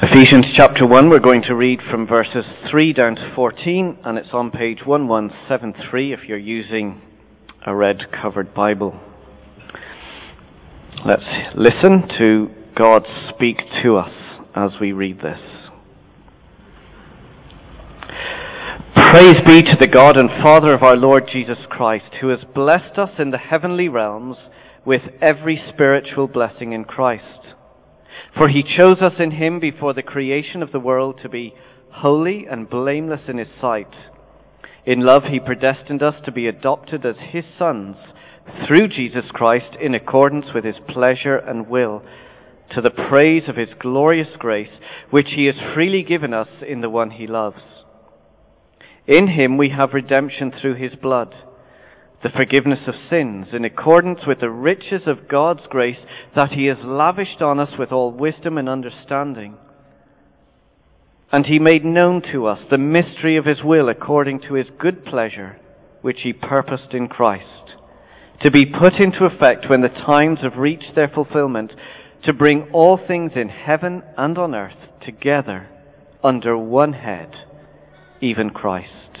Ephesians chapter 1, we're going to read from verses 3 down to 14, and it's on page 1173 if you're using a red covered Bible. Let's listen to God speak to us as we read this. Praise be to the God and Father of our Lord Jesus Christ, who has blessed us in the heavenly realms with every spiritual blessing in Christ. For he chose us in him before the creation of the world to be holy and blameless in his sight. In love, he predestined us to be adopted as his sons through Jesus Christ in accordance with his pleasure and will, to the praise of his glorious grace, which he has freely given us in the one he loves. In him we have redemption through his blood the forgiveness of sins in accordance with the riches of God's grace that He has lavished on us with all wisdom and understanding. And He made known to us the mystery of His will according to His good pleasure, which He purposed in Christ, to be put into effect when the times have reached their fulfillment, to bring all things in heaven and on earth together under one head, even Christ.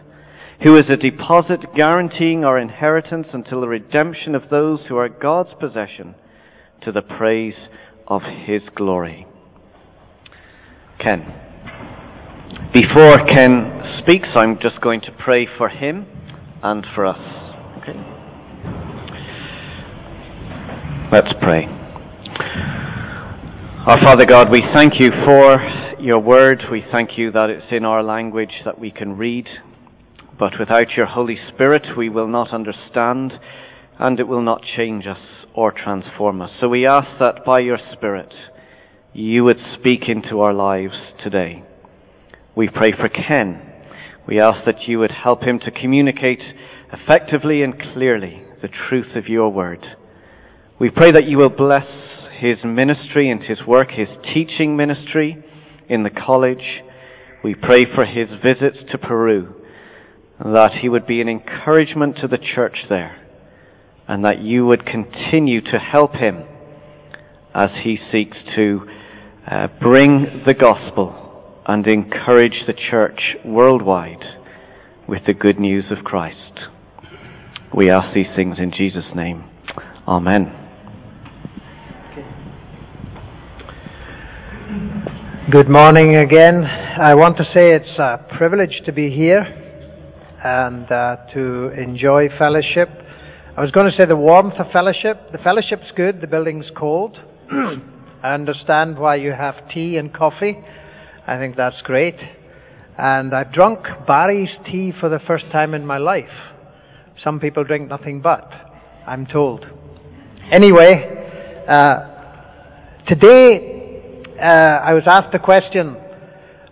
who is a deposit guaranteeing our inheritance until the redemption of those who are God's possession to the praise of His glory. Ken. Before Ken speaks, I'm just going to pray for him and for us. Okay? Let's pray. Our Father God, we thank you for your word. We thank you that it's in our language that we can read. But without your Holy Spirit, we will not understand and it will not change us or transform us. So we ask that by your Spirit, you would speak into our lives today. We pray for Ken. We ask that you would help him to communicate effectively and clearly the truth of your word. We pray that you will bless his ministry and his work, his teaching ministry in the college. We pray for his visits to Peru that he would be an encouragement to the church there, and that you would continue to help him as he seeks to uh, bring the gospel and encourage the church worldwide with the good news of Christ. We ask these things in Jesus' name. Amen. Good morning again. I want to say it's a privilege to be here and uh, to enjoy fellowship. I was going to say the warmth of fellowship. The fellowship's good, the building's cold. I understand why you have tea and coffee. I think that's great. And I've drunk Barry's tea for the first time in my life. Some people drink nothing but, I'm told. Anyway, uh, today uh, I was asked a question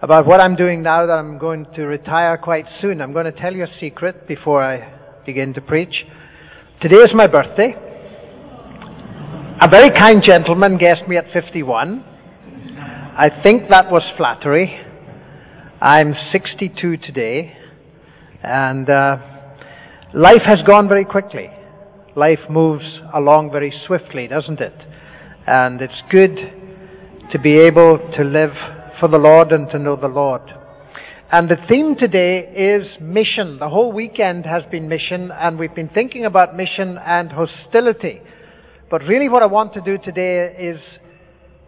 about what I'm doing now that I'm going to retire quite soon. I'm going to tell you a secret before I begin to preach. Today is my birthday. A very kind gentleman guessed me at 51. I think that was flattery. I'm 62 today, and uh, life has gone very quickly. Life moves along very swiftly, doesn't it? And it's good to be able to live for the Lord and to know the Lord. And the theme today is mission. The whole weekend has been mission, and we've been thinking about mission and hostility. But really, what I want to do today is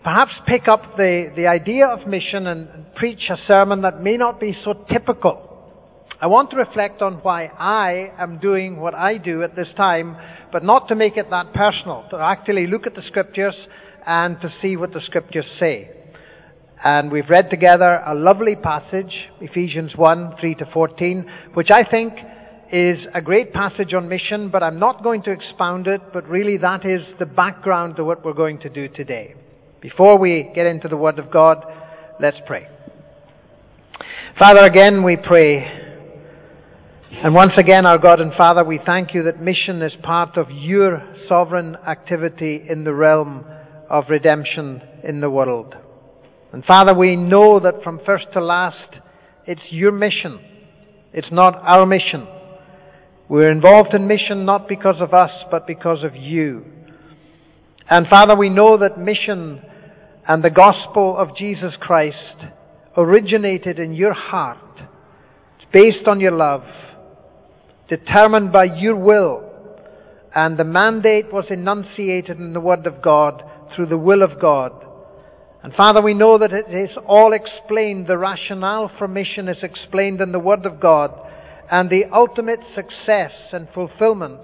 perhaps pick up the, the idea of mission and preach a sermon that may not be so typical. I want to reflect on why I am doing what I do at this time, but not to make it that personal, to actually look at the scriptures and to see what the scriptures say. And we've read together a lovely passage, Ephesians 1, 3 to 14, which I think is a great passage on mission, but I'm not going to expound it, but really that is the background to what we're going to do today. Before we get into the Word of God, let's pray. Father, again we pray. And once again, our God and Father, we thank you that mission is part of your sovereign activity in the realm of redemption in the world. And Father, we know that from first to last, it's your mission. It's not our mission. We're involved in mission not because of us, but because of you. And Father, we know that mission and the gospel of Jesus Christ originated in your heart. It's based on your love, determined by your will, and the mandate was enunciated in the Word of God through the will of God. And Father, we know that it is all explained. The rationale for mission is explained in the Word of God. And the ultimate success and fulfillment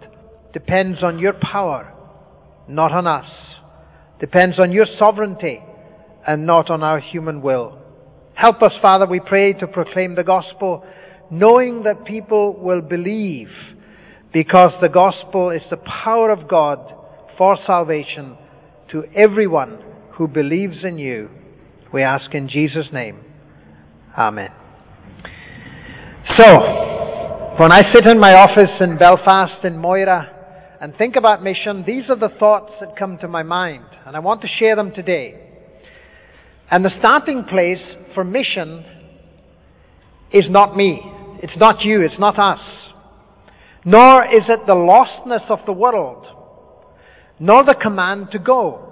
depends on your power, not on us. Depends on your sovereignty and not on our human will. Help us, Father, we pray, to proclaim the gospel, knowing that people will believe because the gospel is the power of God for salvation to everyone who believes in you. We ask in Jesus' name. Amen. So, when I sit in my office in Belfast, in Moira, and think about mission, these are the thoughts that come to my mind, and I want to share them today. And the starting place for mission is not me. It's not you. It's not us. Nor is it the lostness of the world. Nor the command to go.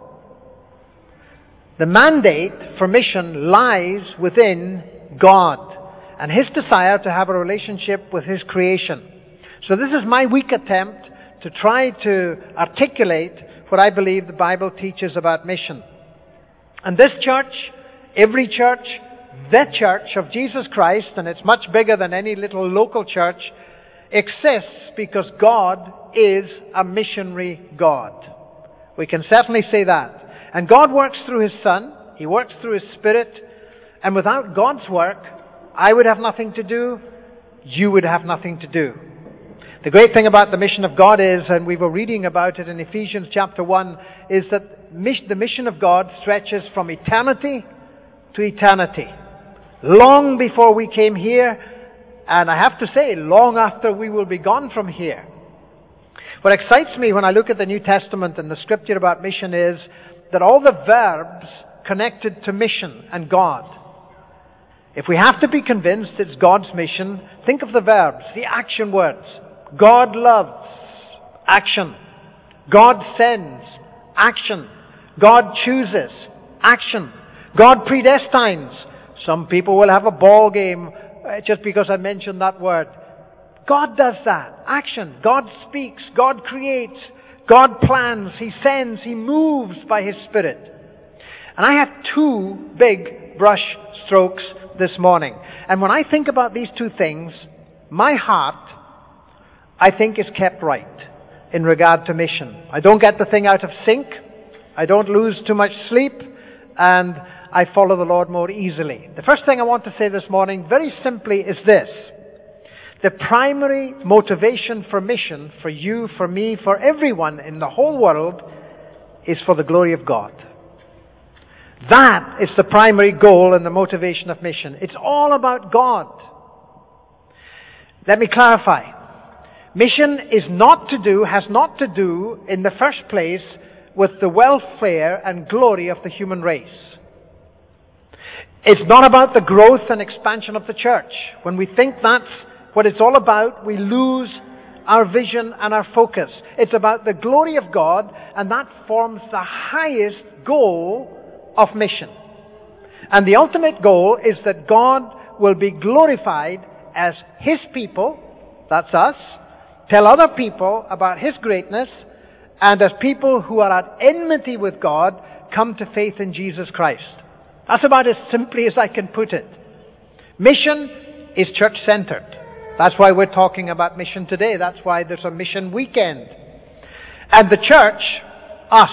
The mandate for mission lies within God and His desire to have a relationship with His creation. So this is my weak attempt to try to articulate what I believe the Bible teaches about mission. And this church, every church, the church of Jesus Christ, and it's much bigger than any little local church, exists because God is a missionary God. We can certainly say that. And God works through His Son, He works through His Spirit, and without God's work, I would have nothing to do, you would have nothing to do. The great thing about the mission of God is, and we were reading about it in Ephesians chapter 1, is that the mission of God stretches from eternity to eternity. Long before we came here, and I have to say, long after we will be gone from here. What excites me when I look at the New Testament and the scripture about mission is that all the verbs connected to mission and God. If we have to be convinced it's God's mission, think of the verbs, the action words. God loves, action. God sends, action. God chooses. Action. God predestines. Some people will have a ball game uh, just because I mentioned that word. God does that. Action. God speaks. God creates. God plans. He sends. He moves by His Spirit. And I have two big brush strokes this morning. And when I think about these two things, my heart, I think, is kept right in regard to mission. I don't get the thing out of sync. I don't lose too much sleep, and I follow the Lord more easily. The first thing I want to say this morning, very simply, is this. The primary motivation for mission, for you, for me, for everyone in the whole world, is for the glory of God. That is the primary goal and the motivation of mission. It's all about God. Let me clarify. Mission is not to do, has not to do, in the first place, with the welfare and glory of the human race. It's not about the growth and expansion of the church. When we think that's what it's all about, we lose our vision and our focus. It's about the glory of God, and that forms the highest goal of mission. And the ultimate goal is that God will be glorified as His people, that's us, tell other people about His greatness, and as people who are at enmity with God come to faith in Jesus Christ. That's about as simply as I can put it. Mission is church centered. That's why we're talking about mission today. That's why there's a mission weekend. And the church, us,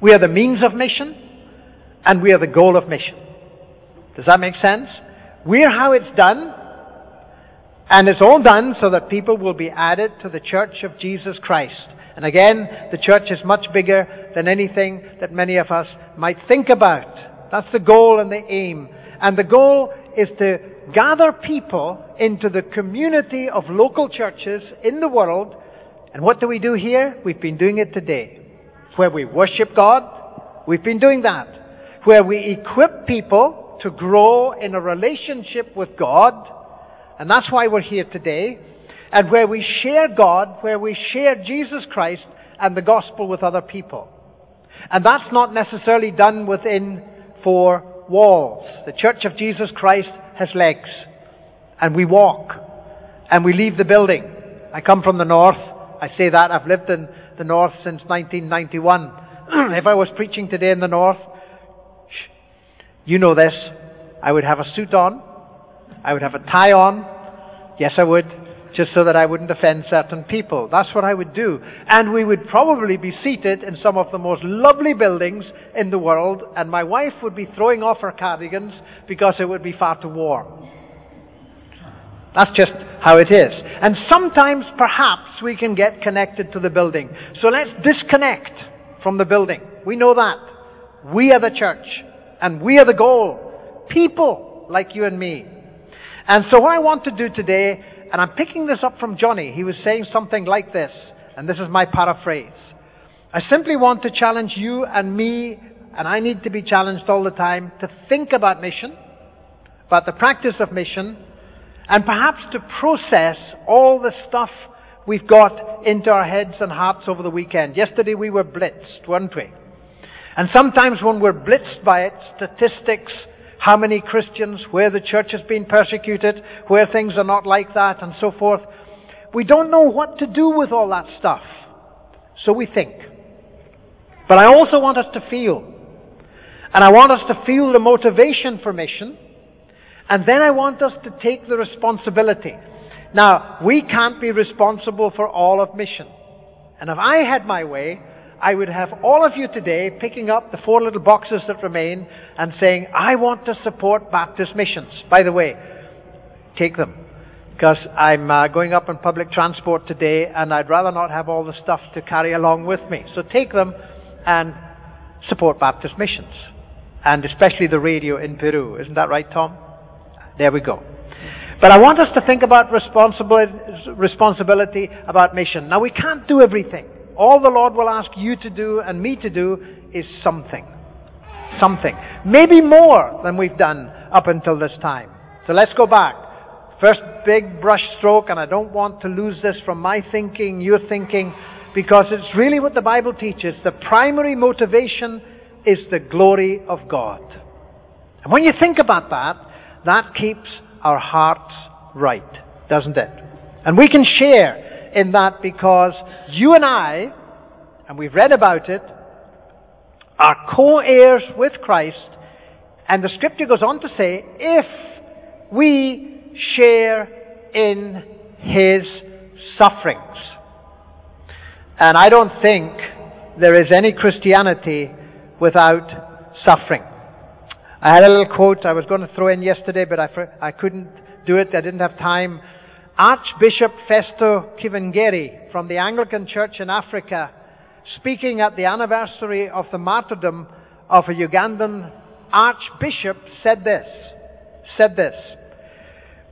we are the means of mission and we are the goal of mission. Does that make sense? We're how it's done and it's all done so that people will be added to the church of Jesus Christ. And again, the church is much bigger than anything that many of us might think about. That's the goal and the aim. And the goal is to gather people into the community of local churches in the world. And what do we do here? We've been doing it today. Where we worship God, we've been doing that. Where we equip people to grow in a relationship with God, and that's why we're here today. And where we share God, where we share Jesus Christ and the gospel with other people. And that's not necessarily done within four walls. The Church of Jesus Christ has legs. And we walk. And we leave the building. I come from the north. I say that. I've lived in the north since 1991. if I was preaching today in the north, you know this, I would have a suit on. I would have a tie on. Yes, I would. Just so that I wouldn't offend certain people. That's what I would do. And we would probably be seated in some of the most lovely buildings in the world, and my wife would be throwing off her cardigans because it would be far too warm. That's just how it is. And sometimes, perhaps, we can get connected to the building. So let's disconnect from the building. We know that. We are the church, and we are the goal. People like you and me. And so what I want to do today, and I'm picking this up from Johnny, he was saying something like this, and this is my paraphrase. I simply want to challenge you and me, and I need to be challenged all the time, to think about mission, about the practice of mission, and perhaps to process all the stuff we've got into our heads and hearts over the weekend. Yesterday we were blitzed, weren't we? And sometimes when we're blitzed by it, statistics, how many Christians, where the church has been persecuted, where things are not like that, and so forth. We don't know what to do with all that stuff. So we think. But I also want us to feel. And I want us to feel the motivation for mission. And then I want us to take the responsibility. Now, we can't be responsible for all of mission. And if I had my way, I would have all of you today picking up the four little boxes that remain and saying, I want to support Baptist missions. By the way, take them. Because I'm uh, going up in public transport today and I'd rather not have all the stuff to carry along with me. So take them and support Baptist missions. And especially the radio in Peru. Isn't that right, Tom? There we go. But I want us to think about responsibility, responsibility about mission. Now we can't do everything. All the Lord will ask you to do and me to do is something. Something. Maybe more than we've done up until this time. So let's go back. First big brush stroke, and I don't want to lose this from my thinking, your thinking, because it's really what the Bible teaches. The primary motivation is the glory of God. And when you think about that, that keeps our hearts right, doesn't it? And we can share in that because you and I, and we've read about it, are co-heirs with Christ, and the scripture goes on to say, if we share in his sufferings. And I don't think there is any Christianity without suffering. I had a little quote I was going to throw in yesterday, but I, I couldn't do it. I didn't have time. Archbishop Festo Kivengere from the Anglican Church in Africa, speaking at the anniversary of the martyrdom of a Ugandan archbishop, said this, said this,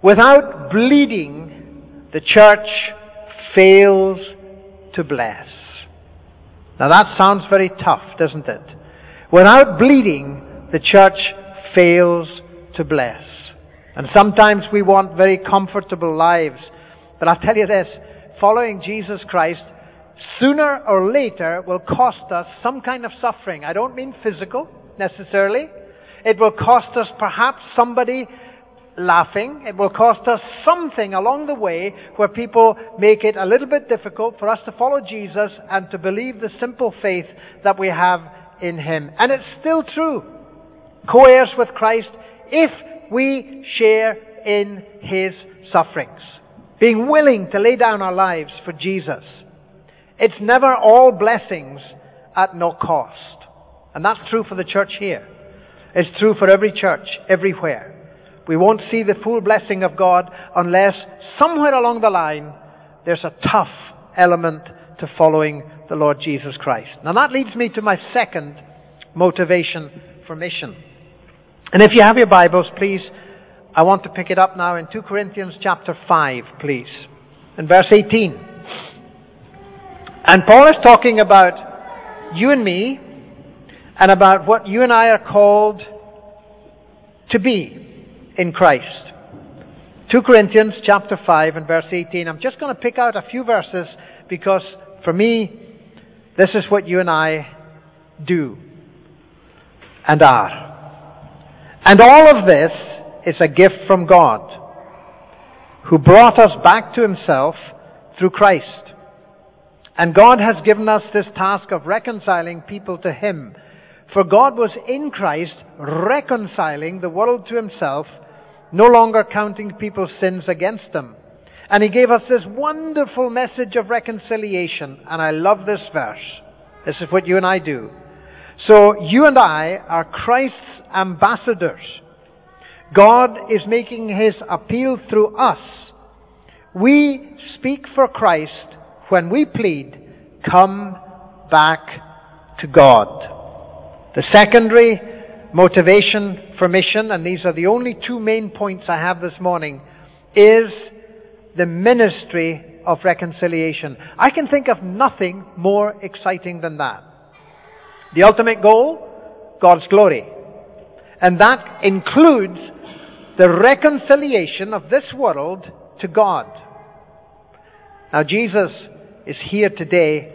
without bleeding, the church fails to bless. Now that sounds very tough, doesn't it? Without bleeding, the church fails to bless. And sometimes we want very comfortable lives. But I'll tell you this, following Jesus Christ sooner or later will cost us some kind of suffering. I don't mean physical necessarily. It will cost us perhaps somebody laughing. It will cost us something along the way where people make it a little bit difficult for us to follow Jesus and to believe the simple faith that we have in Him. And it's still true. Co-heirs with Christ if we share in his sufferings, being willing to lay down our lives for Jesus. It's never all blessings at no cost. And that's true for the church here. It's true for every church, everywhere. We won't see the full blessing of God unless somewhere along the line there's a tough element to following the Lord Jesus Christ. Now that leads me to my second motivation for mission. And if you have your Bibles, please, I want to pick it up now in 2 Corinthians chapter 5, please, in verse 18. And Paul is talking about you and me and about what you and I are called to be in Christ. 2 Corinthians chapter 5 and verse 18. I'm just going to pick out a few verses because for me, this is what you and I do and are. And all of this is a gift from God, who brought us back to himself through Christ. And God has given us this task of reconciling people to him. For God was in Christ reconciling the world to himself, no longer counting people's sins against them. And he gave us this wonderful message of reconciliation. And I love this verse. This is what you and I do. So you and I are Christ's ambassadors. God is making his appeal through us. We speak for Christ when we plead, come back to God. The secondary motivation for mission, and these are the only two main points I have this morning, is the ministry of reconciliation. I can think of nothing more exciting than that. The ultimate goal? God's glory. And that includes the reconciliation of this world to God. Now, Jesus is here today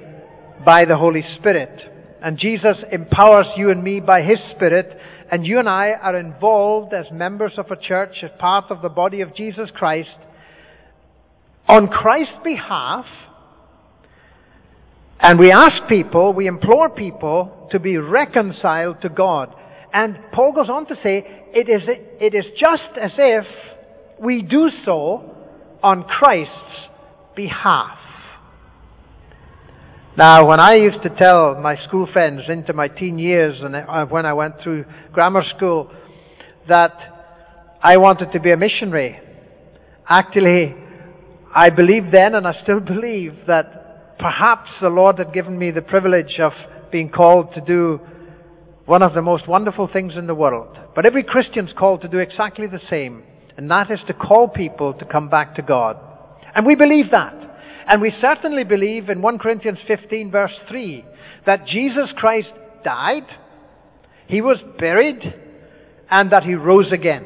by the Holy Spirit. And Jesus empowers you and me by His Spirit. And you and I are involved as members of a church, as part of the body of Jesus Christ, on Christ's behalf, and we ask people, we implore people to be reconciled to God. And Paul goes on to say, it is, it is just as if we do so on Christ's behalf. Now, when I used to tell my school friends into my teen years and uh, when I went through grammar school that I wanted to be a missionary, actually, I believed then, and I still believe, that perhaps the Lord had given me the privilege of being called to do one of the most wonderful things in the world. But every Christian's called to do exactly the same, and that is to call people to come back to God. And we believe that. And we certainly believe in 1 Corinthians 15 verse 3 that Jesus Christ died, He was buried, and that He rose again.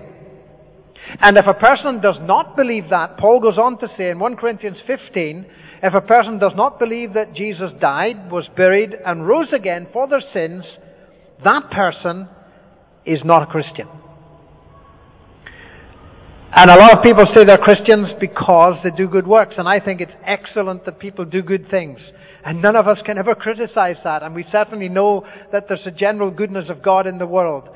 And if a person does not believe that, Paul goes on to say in 1 Corinthians 15, if a person does not believe that Jesus died, was buried, and rose again for their sins, that person is not a Christian. And a lot of people say they're Christians because they do good works, and I think it's excellent that people do good things. And none of us can ever criticize that, and we certainly know that there's a general goodness of God in the world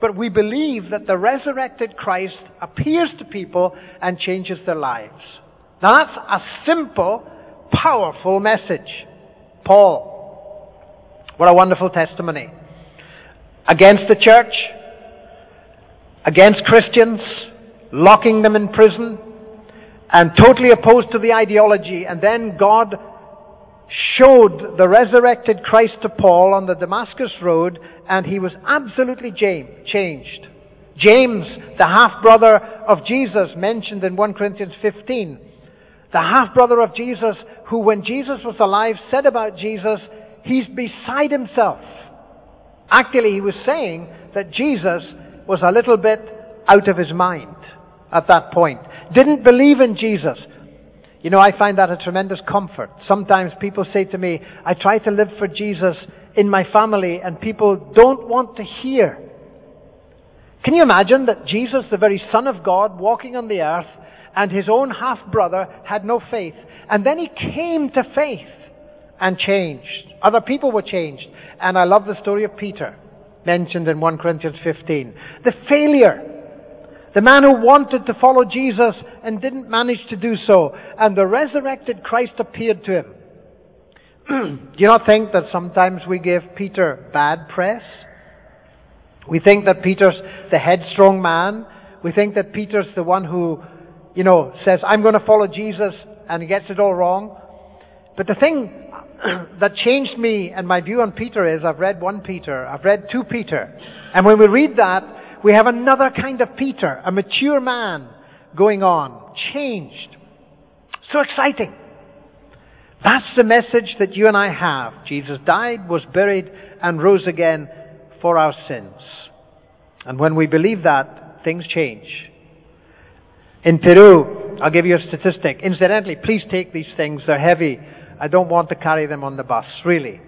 but we believe that the resurrected Christ appears to people and changes their lives. Now that's a simple, powerful message. Paul, what a wonderful testimony. Against the church, against Christians, locking them in prison, and totally opposed to the ideology, and then God showed the resurrected Christ to Paul on the Damascus Road, and he was absolutely changed. James, the half brother of Jesus, mentioned in 1 Corinthians 15, the half brother of Jesus, who when Jesus was alive said about Jesus, he's beside himself. Actually, he was saying that Jesus was a little bit out of his mind at that point. Didn't believe in Jesus. You know, I find that a tremendous comfort. Sometimes people say to me, I try to live for Jesus in my family, and people don't want to hear. Can you imagine that Jesus, the very Son of God, walking on the earth, and his own half brother had no faith, and then he came to faith and changed. Other people were changed. And I love the story of Peter, mentioned in 1 Corinthians 15. The failure the man who wanted to follow Jesus and didn't manage to do so. And the resurrected Christ appeared to him. do you not think that sometimes we give Peter bad press? We think that Peter's the headstrong man. We think that Peter's the one who, you know, says, I'm going to follow Jesus and he gets it all wrong. But the thing that changed me and my view on Peter is I've read 1 Peter, I've read 2 Peter. And when we read that, we have another kind of Peter, a mature man going on, changed. So exciting. That's the message that you and I have. Jesus died, was buried, and rose again for our sins. And when we believe that, things change. In Peru, I'll give you a statistic. Incidentally, please take these things. They're heavy. I don't want to carry them on the bus, really.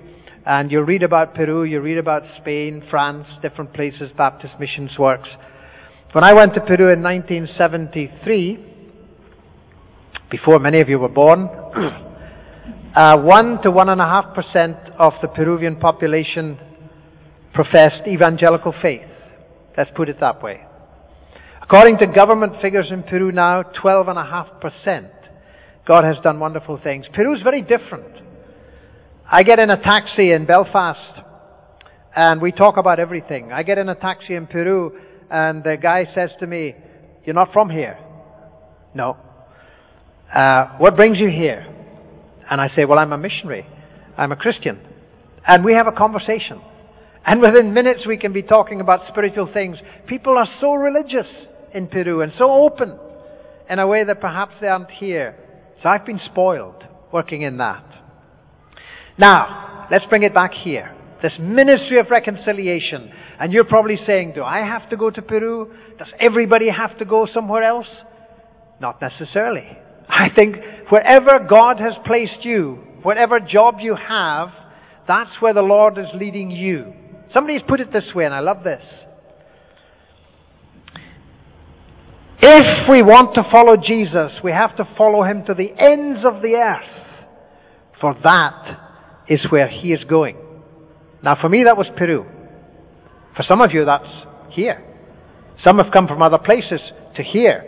And you read about Peru, you read about Spain, France, different places Baptist missions works. When I went to Peru in 1973, before many of you were born, uh, one to one and a half percent of the Peruvian population professed evangelical faith. Let's put it that way. According to government figures in Peru now, 12.5%. God has done wonderful things. Peru is very different. I get in a taxi in Belfast and we talk about everything. I get in a taxi in Peru and the guy says to me, You're not from here? No. Uh, what brings you here? And I say, Well, I'm a missionary. I'm a Christian. And we have a conversation. And within minutes we can be talking about spiritual things. People are so religious in Peru and so open in a way that perhaps they aren't here. So I've been spoiled working in that. Now, let's bring it back here. This ministry of reconciliation. And you're probably saying, do I have to go to Peru? Does everybody have to go somewhere else? Not necessarily. I think wherever God has placed you, whatever job you have, that's where the Lord is leading you. Somebody's put it this way, and I love this. If we want to follow Jesus, we have to follow him to the ends of the earth. For that is where he is going. Now, for me, that was Peru. For some of you, that's here. Some have come from other places to here.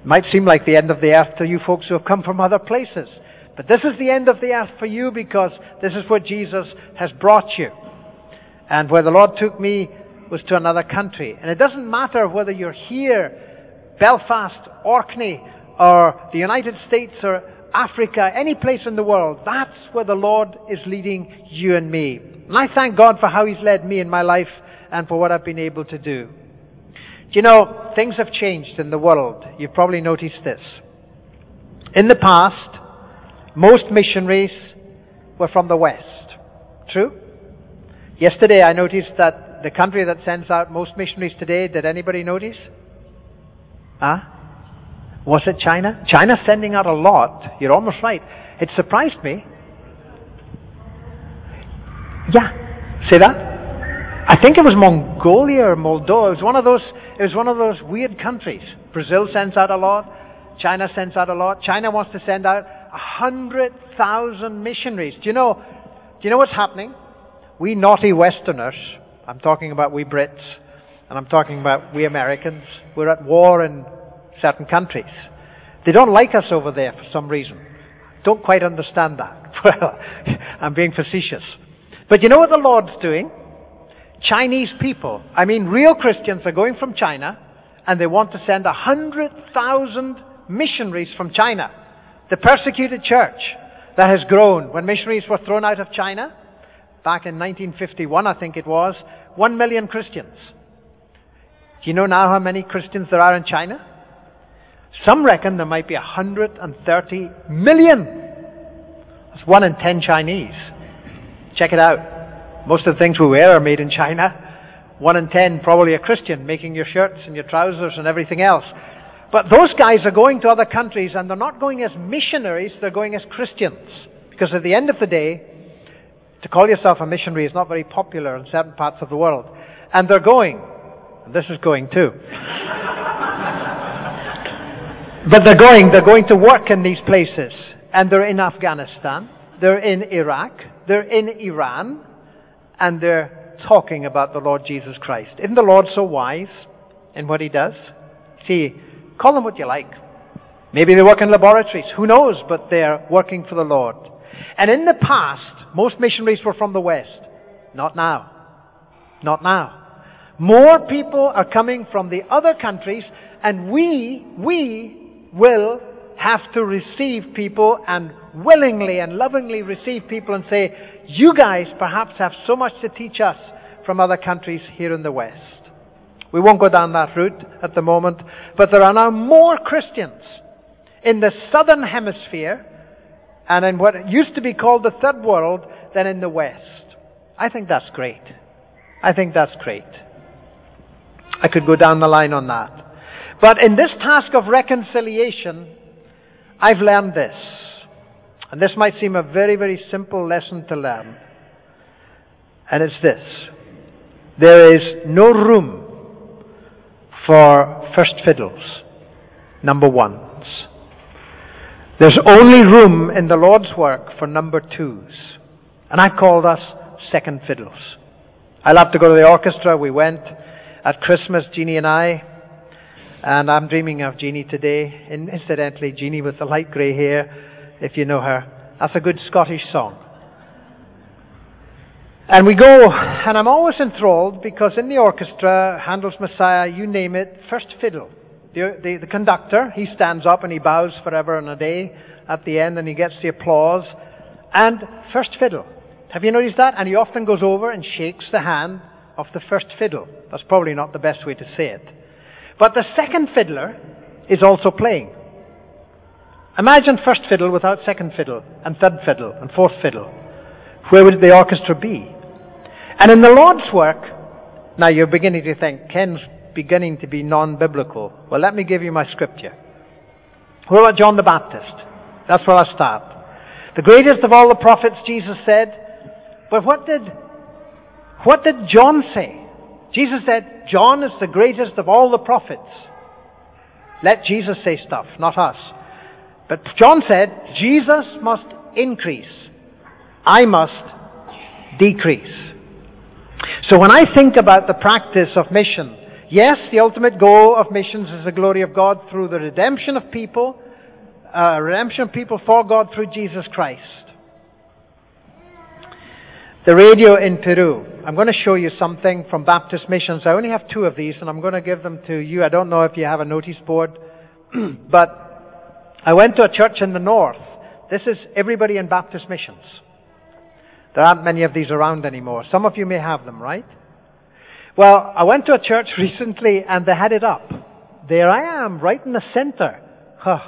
It might seem like the end of the earth to you folks who have come from other places. But this is the end of the earth for you because this is where Jesus has brought you. And where the Lord took me was to another country. And it doesn't matter whether you're here Belfast, Orkney, or the United States, or Africa, any place in the world, that's where the Lord is leading you and me. And I thank God for how He's led me in my life and for what I've been able to do. You know, things have changed in the world. You've probably noticed this. In the past, most missionaries were from the West. True? Yesterday I noticed that the country that sends out most missionaries today, did anybody notice? Huh? Was it China? China's sending out a lot. You're almost right. It surprised me. Yeah. Say that? I think it was Mongolia or Moldova. It was one of those, it was one of those weird countries. Brazil sends out a lot. China sends out a lot. China wants to send out a hundred thousand missionaries. Do you know, do you know what's happening? We naughty Westerners, I'm talking about we Brits, and I'm talking about we Americans, we're at war in certain countries. They don't like us over there for some reason. Don't quite understand that. Well, I'm being facetious. But you know what the Lord's doing? Chinese people, I mean real Christians, are going from China and they want to send hundred thousand missionaries from China. The persecuted church that has grown. When missionaries were thrown out of China, back in 1951, I think it was, one million Christians. Do you know now how many Christians there are in China? Some reckon there might be 130 million. That's one in ten Chinese. Check it out. Most of the things we wear are made in China. One in ten probably a Christian making your shirts and your trousers and everything else. But those guys are going to other countries and they're not going as missionaries, they're going as Christians. Because at the end of the day, to call yourself a missionary is not very popular in certain parts of the world. And they're going this is going too. but they're going, they're going to work in these places. And they're in Afghanistan, they're in Iraq, they're in Iran, and they're talking about the Lord Jesus Christ. Isn't the Lord so wise in what he does? See, call them what you like. Maybe they work in laboratories, who knows, but they're working for the Lord. And in the past, most missionaries were from the West. Not now. Not now. More people are coming from the other countries, and we, we will have to receive people and willingly and lovingly receive people and say, you guys perhaps have so much to teach us from other countries here in the West. We won't go down that route at the moment, but there are now more Christians in the southern hemisphere and in what used to be called the third world than in the West. I think that's great. I think that's great. I could go down the line on that. But in this task of reconciliation, I've learned this. And this might seem a very, very simple lesson to learn. And it's this. There is no room for first fiddles, number ones. There's only room in the Lord's work for number twos. And I called us second fiddles. I love to go to the orchestra. We went at Christmas, Jeannie and I, and I'm dreaming of Jeannie today. And incidentally, Jeannie with the light grey hair, if you know her. That's a good Scottish song. And we go, and I'm always enthralled because in the orchestra, Handel's Messiah, you name it, first fiddle. The, the, the, conductor, he stands up and he bows forever and a day at the end and he gets the applause. And first fiddle. Have you noticed that? And he often goes over and shakes the hand of the first fiddle. That's probably not the best way to say it. But the second fiddler is also playing. Imagine first fiddle without second fiddle, and third fiddle, and fourth fiddle. Where would the orchestra be? And in the Lord's work, now you're beginning to think, Ken's beginning to be non biblical. Well, let me give you my scripture. What about John the Baptist? That's where I start. The greatest of all the prophets, Jesus said. But what did, what did John say? Jesus said, John is the greatest of all the prophets. Let Jesus say stuff, not us. But John said, Jesus must increase. I must decrease. So when I think about the practice of mission, yes, the ultimate goal of missions is the glory of God through the redemption of people, uh, redemption of people for God through Jesus Christ. The radio in Peru. I'm going to show you something from Baptist Missions. I only have two of these, and I'm going to give them to you. I don't know if you have a notice board, but I went to a church in the north. This is everybody in Baptist Missions. There aren't many of these around anymore. Some of you may have them, right? Well, I went to a church recently, and they had it up. There I am, right in the center. Huh.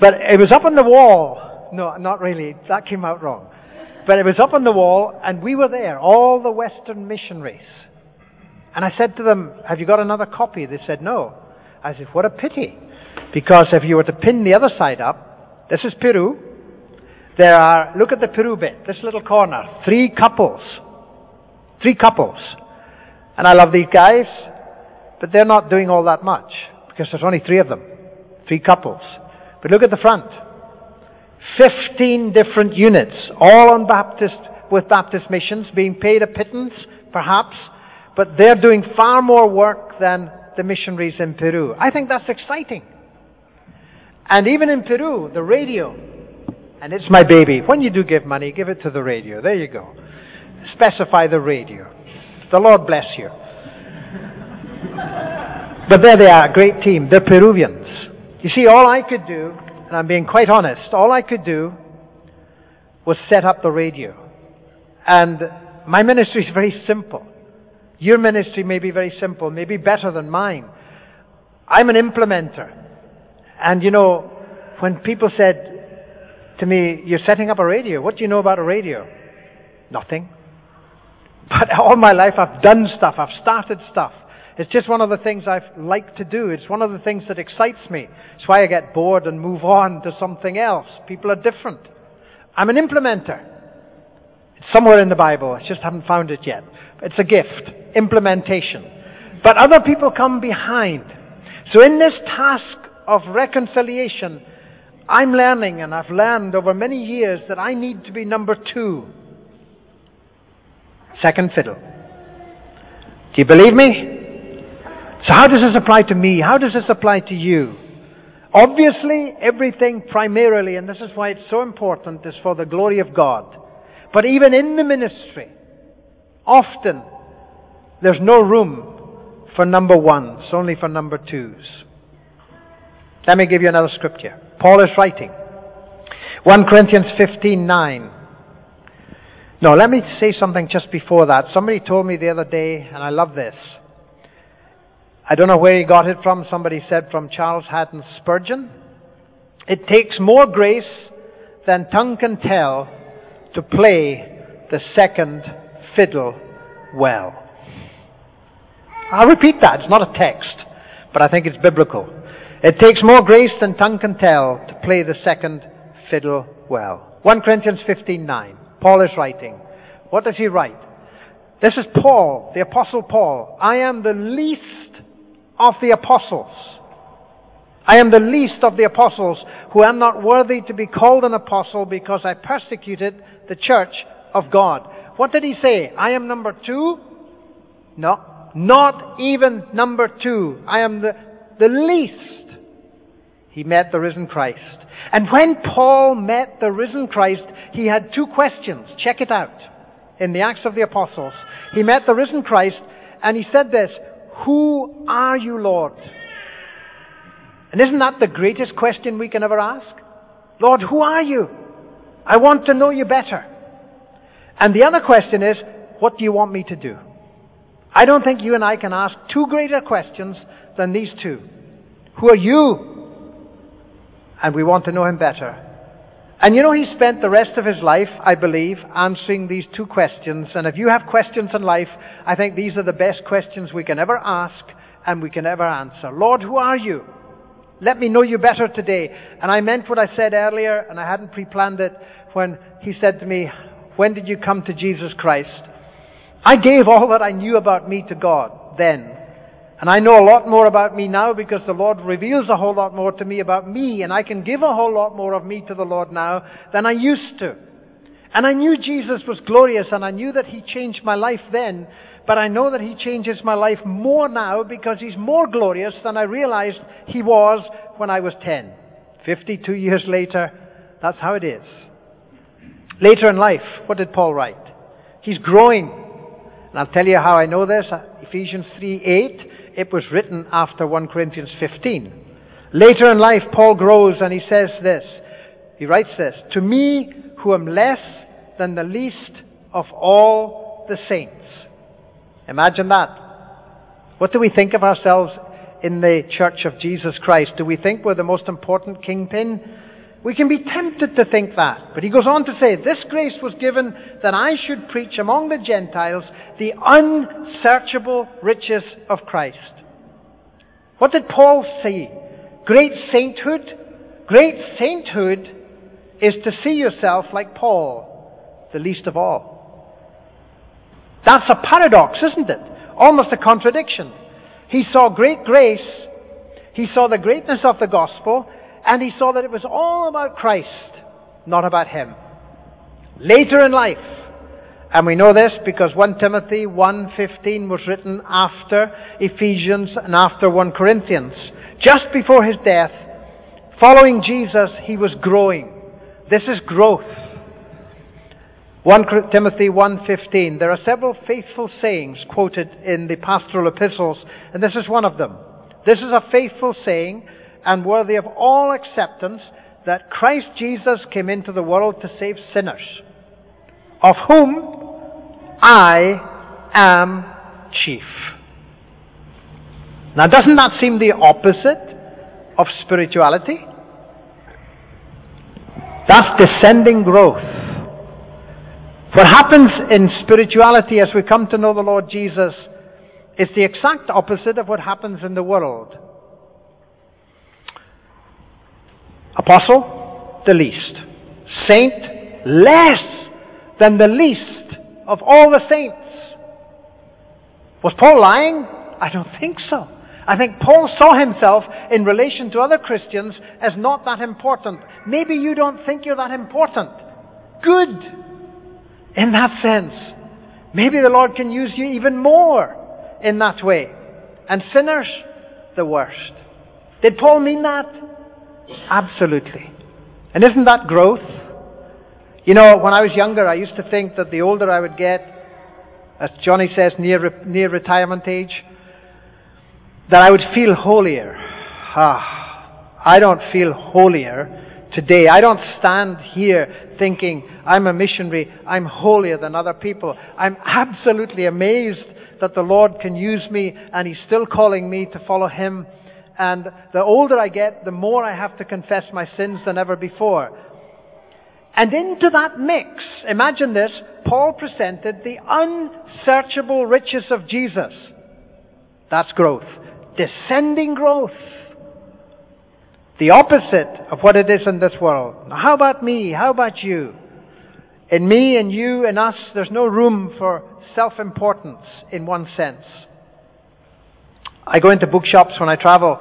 But it was up on the wall. No, not really. That came out wrong. But it was up on the wall, and we were there, all the Western missionaries. And I said to them, Have you got another copy? They said, No. I said, What a pity. Because if you were to pin the other side up, this is Peru. There are, look at the Peru bit, this little corner, three couples. Three couples. And I love these guys, but they're not doing all that much because there's only three of them. Three couples. But look at the front. 15 different units, all on Baptist, with Baptist missions, being paid a pittance, perhaps, but they're doing far more work than the missionaries in Peru. I think that's exciting. And even in Peru, the radio, and it's my baby. When you do give money, give it to the radio. There you go. Specify the radio. The Lord bless you. but there they are, a great team. They're Peruvians. You see, all I could do and I'm being quite honest, all I could do was set up the radio. And my ministry is very simple. Your ministry may be very simple, maybe better than mine. I'm an implementer. And you know, when people said to me, You're setting up a radio, what do you know about a radio? Nothing. But all my life I've done stuff, I've started stuff. It's just one of the things I like to do. It's one of the things that excites me. It's why I get bored and move on to something else. People are different. I'm an implementer. It's somewhere in the Bible. I just haven't found it yet. It's a gift. Implementation. But other people come behind. So in this task of reconciliation, I'm learning, and I've learned over many years, that I need to be number two. Second fiddle. Do you believe me? So how does this apply to me? How does this apply to you? Obviously, everything primarily, and this is why it's so important, is for the glory of God. But even in the ministry, often there's no room for number ones, only for number twos. Let me give you another scripture. Paul is writing. 1 Corinthians 15:9. No, let me say something just before that. Somebody told me the other day, and I love this. I don't know where he got it from. Somebody said from Charles Haddon Spurgeon. It takes more grace than tongue can tell to play the second fiddle well. I'll repeat that. It's not a text, but I think it's biblical. It takes more grace than tongue can tell to play the second fiddle well. 1 Corinthians 15:9. Paul is writing. What does he write? This is Paul, the apostle Paul. I am the least of the apostles. I am the least of the apostles who am not worthy to be called an apostle because I persecuted the church of God. What did he say? I am number two? No, not even number two. I am the, the least. He met the risen Christ. And when Paul met the risen Christ, he had two questions. Check it out. In the Acts of the Apostles, he met the risen Christ and he said this, Who are you, Lord? And isn't that the greatest question we can ever ask? Lord, who are you? I want to know you better. And the other question is, what do you want me to do? I don't think you and I can ask two greater questions than these two. Who are you? And we want to know him better. And you know, he spent the rest of his life, I believe, answering these two questions. And if you have questions in life, I think these are the best questions we can ever ask and we can ever answer. Lord, who are you? Let me know you better today. And I meant what I said earlier, and I hadn't pre planned it, when he said to me, When did you come to Jesus Christ? I gave all that I knew about me to God then. And I know a lot more about me now because the Lord reveals a whole lot more to me about me, and I can give a whole lot more of me to the Lord now than I used to. And I knew Jesus was glorious, and I knew that He changed my life then, but I know that He changes my life more now because He's more glorious than I realized He was when I was 10. 52 years later, that's how it is. Later in life, what did Paul write? He's growing. And I'll tell you how I know this. Ephesians 3 8. It was written after 1 Corinthians 15. Later in life, Paul grows and he says this. He writes this To me, who am less than the least of all the saints. Imagine that. What do we think of ourselves in the church of Jesus Christ? Do we think we're the most important kingpin? We can be tempted to think that. But he goes on to say, This grace was given that I should preach among the Gentiles the unsearchable riches of Christ. What did Paul say? Great sainthood? Great sainthood is to see yourself like Paul, the least of all. That's a paradox, isn't it? Almost a contradiction. He saw great grace, he saw the greatness of the gospel, and he saw that it was all about Christ, not about him. Later in life, and we know this because 1 Timothy 1:15 was written after Ephesians and after 1 Corinthians. Just before his death, following Jesus, he was growing. This is growth. 1 Timothy 1:15 There are several faithful sayings quoted in the pastoral epistles and this is one of them. This is a faithful saying and worthy of all acceptance that Christ Jesus came into the world to save sinners, of whom I am chief. Now, doesn't that seem the opposite of spirituality? That's descending growth. What happens in spirituality as we come to know the Lord Jesus is the exact opposite of what happens in the world. Apostle, the least. Saint, less than the least of all the saints. Was Paul lying? I don't think so. I think Paul saw himself in relation to other Christians as not that important. Maybe you don't think you're that important. Good. In that sense. Maybe the Lord can use you even more in that way. And sinners, the worst. Did Paul mean that? Absolutely. And isn't that growth? You know, when I was younger, I used to think that the older I would get, as Johnny says, near, near retirement age, that I would feel holier. Ah, I don't feel holier today. I don't stand here thinking I'm a missionary, I'm holier than other people. I'm absolutely amazed that the Lord can use me and He's still calling me to follow Him. And the older I get, the more I have to confess my sins than ever before. And into that mix, imagine this, Paul presented the unsearchable riches of Jesus. That's growth. Descending growth. The opposite of what it is in this world. Now, how about me? How about you? In me and you and us, there's no room for self-importance in one sense. I go into bookshops when I travel,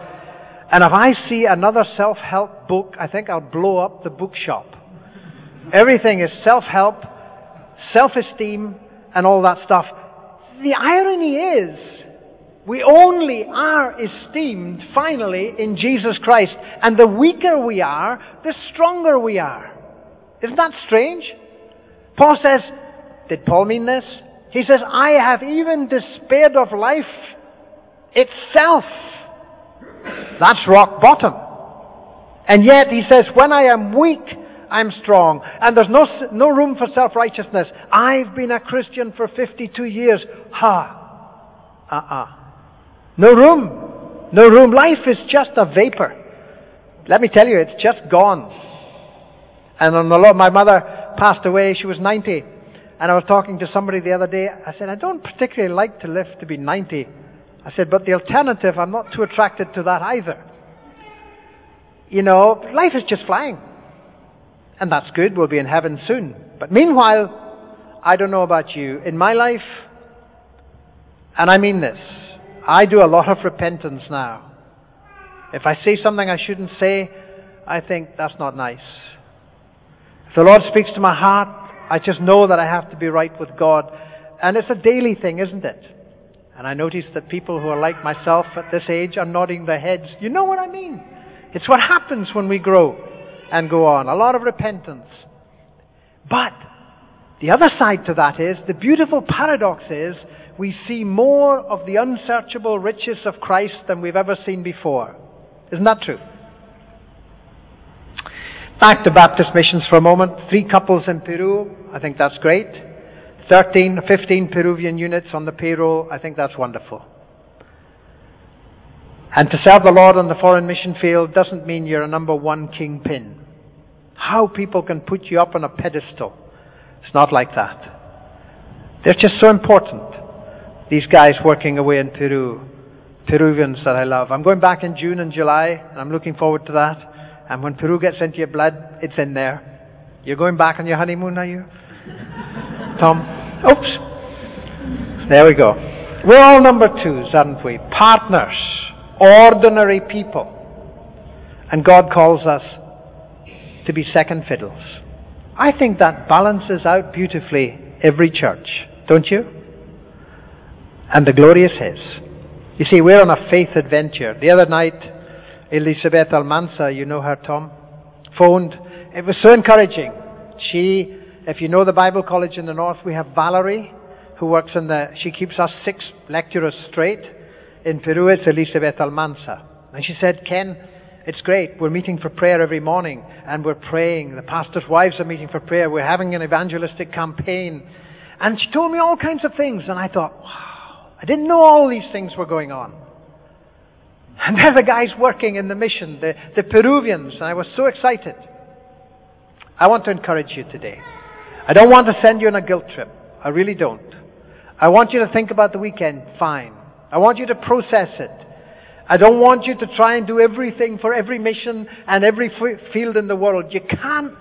and if I see another self-help book, I think I'll blow up the bookshop. Everything is self-help, self-esteem, and all that stuff. The irony is, we only are esteemed finally in Jesus Christ. And the weaker we are, the stronger we are. Isn't that strange? Paul says, did Paul mean this? He says, I have even despaired of life itself. That's rock bottom. And yet he says, when I am weak, I'm strong. And there's no, no room for self-righteousness. I've been a Christian for 52 years. Ha. Uh-uh. No room. No room. Life is just a vapor. Let me tell you, it's just gone. And on the Lord, my mother passed away. She was 90. And I was talking to somebody the other day. I said, I don't particularly like to live to be 90. I said, but the alternative, I'm not too attracted to that either. You know, life is just flying. And that's good. We'll be in heaven soon. But meanwhile, I don't know about you. In my life, and I mean this, I do a lot of repentance now. If I say something I shouldn't say, I think that's not nice. If the Lord speaks to my heart, I just know that I have to be right with God. And it's a daily thing, isn't it? And I notice that people who are like myself at this age are nodding their heads. You know what I mean? It's what happens when we grow and go on. A lot of repentance. But the other side to that is, the beautiful paradox is, we see more of the unsearchable riches of Christ than we've ever seen before. Isn't that true? Back to Baptist missions for a moment. Three couples in Peru. I think that's great. 13, 15 Peruvian units on the payroll. I think that's wonderful. And to serve the Lord on the foreign mission field doesn't mean you're a number one kingpin. How people can put you up on a pedestal. It's not like that. They're just so important. These guys working away in Peru. Peruvians that I love. I'm going back in June and July, and I'm looking forward to that. And when Peru gets into your blood, it's in there. You're going back on your honeymoon, are you? Tom? Oops. There we go. We're all number twos, aren't we? Partners. Ordinary people. And God calls us to be second fiddles. I think that balances out beautifully every church, don't you? And the glory is His. You see, we're on a faith adventure. The other night, Elizabeth Almanza, you know her, Tom, phoned. It was so encouraging. She, if you know the Bible College in the North, we have Valerie, who works in the, she keeps us six lecturers straight. In Peru, it's Elisabeth Almanza. And she said, Ken, it's great. We're meeting for prayer every morning, and we're praying. The pastor's wives are meeting for prayer. We're having an evangelistic campaign. And she told me all kinds of things, and I thought, wow, I didn't know all these things were going on. And they're the guys working in the mission, the, the Peruvians, and I was so excited. I want to encourage you today. I don't want to send you on a guilt trip. I really don't. I want you to think about the weekend, fine. I want you to process it. I don't want you to try and do everything for every mission and every field in the world. You can't.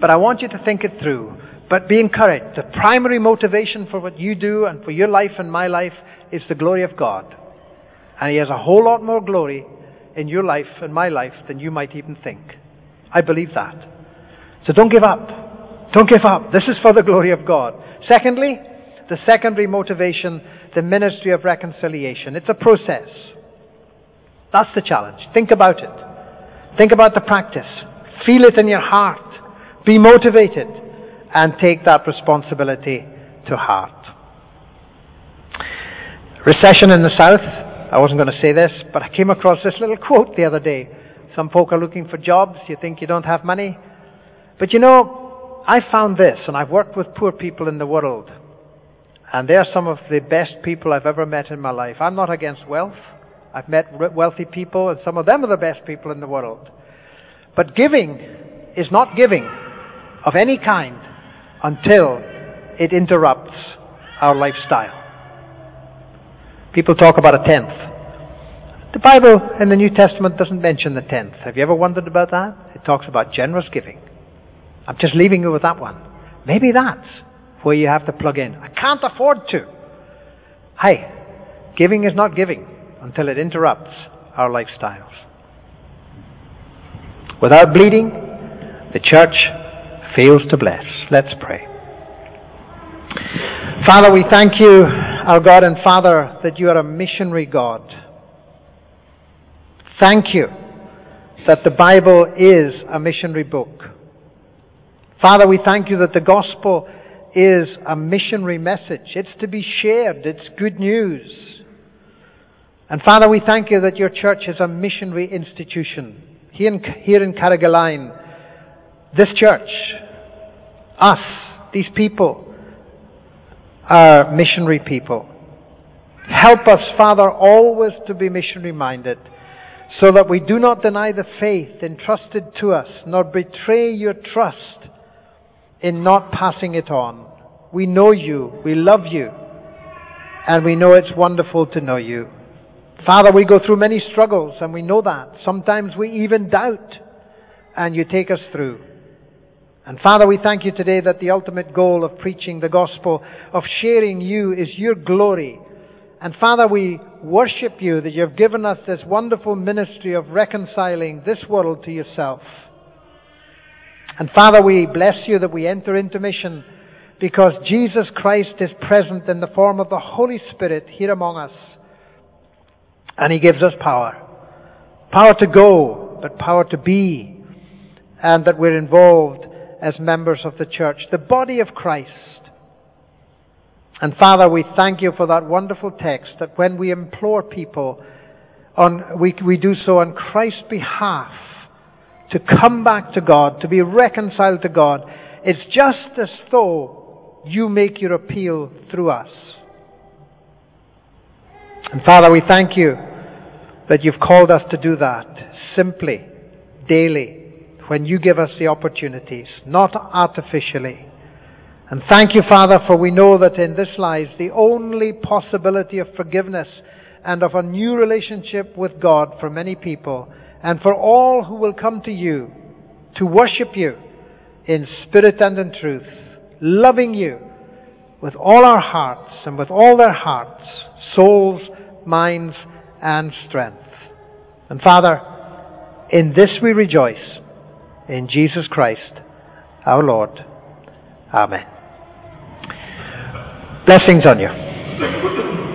But I want you to think it through. But be encouraged. The primary motivation for what you do and for your life and my life is the glory of God. And He has a whole lot more glory in your life and my life than you might even think. I believe that. So don't give up. Don't give up. This is for the glory of God. Secondly, the secondary motivation, the ministry of reconciliation. It's a process. That's the challenge. Think about it. Think about the practice. Feel it in your heart. Be motivated and take that responsibility to heart. Recession in the South I wasn't going to say this, but I came across this little quote the other day. Some folk are looking for jobs. You think you don't have money. But you know, I found this, and I've worked with poor people in the world. And they're some of the best people I've ever met in my life. I'm not against wealth. I've met wealthy people, and some of them are the best people in the world. But giving is not giving of any kind until it interrupts our lifestyle. People talk about a tenth. The Bible in the New Testament doesn't mention the tenth. Have you ever wondered about that? It talks about generous giving. I'm just leaving you with that one. Maybe that's where you have to plug in. I can't afford to. Hey, giving is not giving until it interrupts our lifestyles. Without bleeding, the church fails to bless. Let's pray. Father, we thank you, our God and Father, that you are a missionary God. Thank you that the Bible is a missionary book. Father, we thank you that the gospel is a missionary message. It's to be shared. It's good news. And Father, we thank you that your church is a missionary institution. Here in, here in Carrigaline, this church, us, these people, are missionary people. Help us, Father, always to be missionary minded, so that we do not deny the faith entrusted to us, nor betray your trust in not passing it on. We know you, we love you, and we know it's wonderful to know you. Father, we go through many struggles, and we know that. Sometimes we even doubt, and you take us through. And Father, we thank you today that the ultimate goal of preaching the gospel, of sharing you, is your glory. And Father, we worship you that you've given us this wonderful ministry of reconciling this world to yourself. And Father, we bless you that we enter into mission because Jesus Christ is present in the form of the Holy Spirit here among us. And He gives us power. Power to go, but power to be. And that we're involved as members of the church, the body of Christ. And Father, we thank you for that wonderful text that when we implore people, on, we, we do so on Christ's behalf to come back to God, to be reconciled to God. It's just as though you make your appeal through us. And Father, we thank you that you've called us to do that simply, daily, when you give us the opportunities, not artificially. And thank you, Father, for we know that in this lies the only possibility of forgiveness and of a new relationship with God for many people and for all who will come to you to worship you in spirit and in truth, loving you with all our hearts and with all their hearts, souls, minds, and strength. And Father, in this we rejoice, in Jesus Christ, our Lord. Amen. Blessings on you.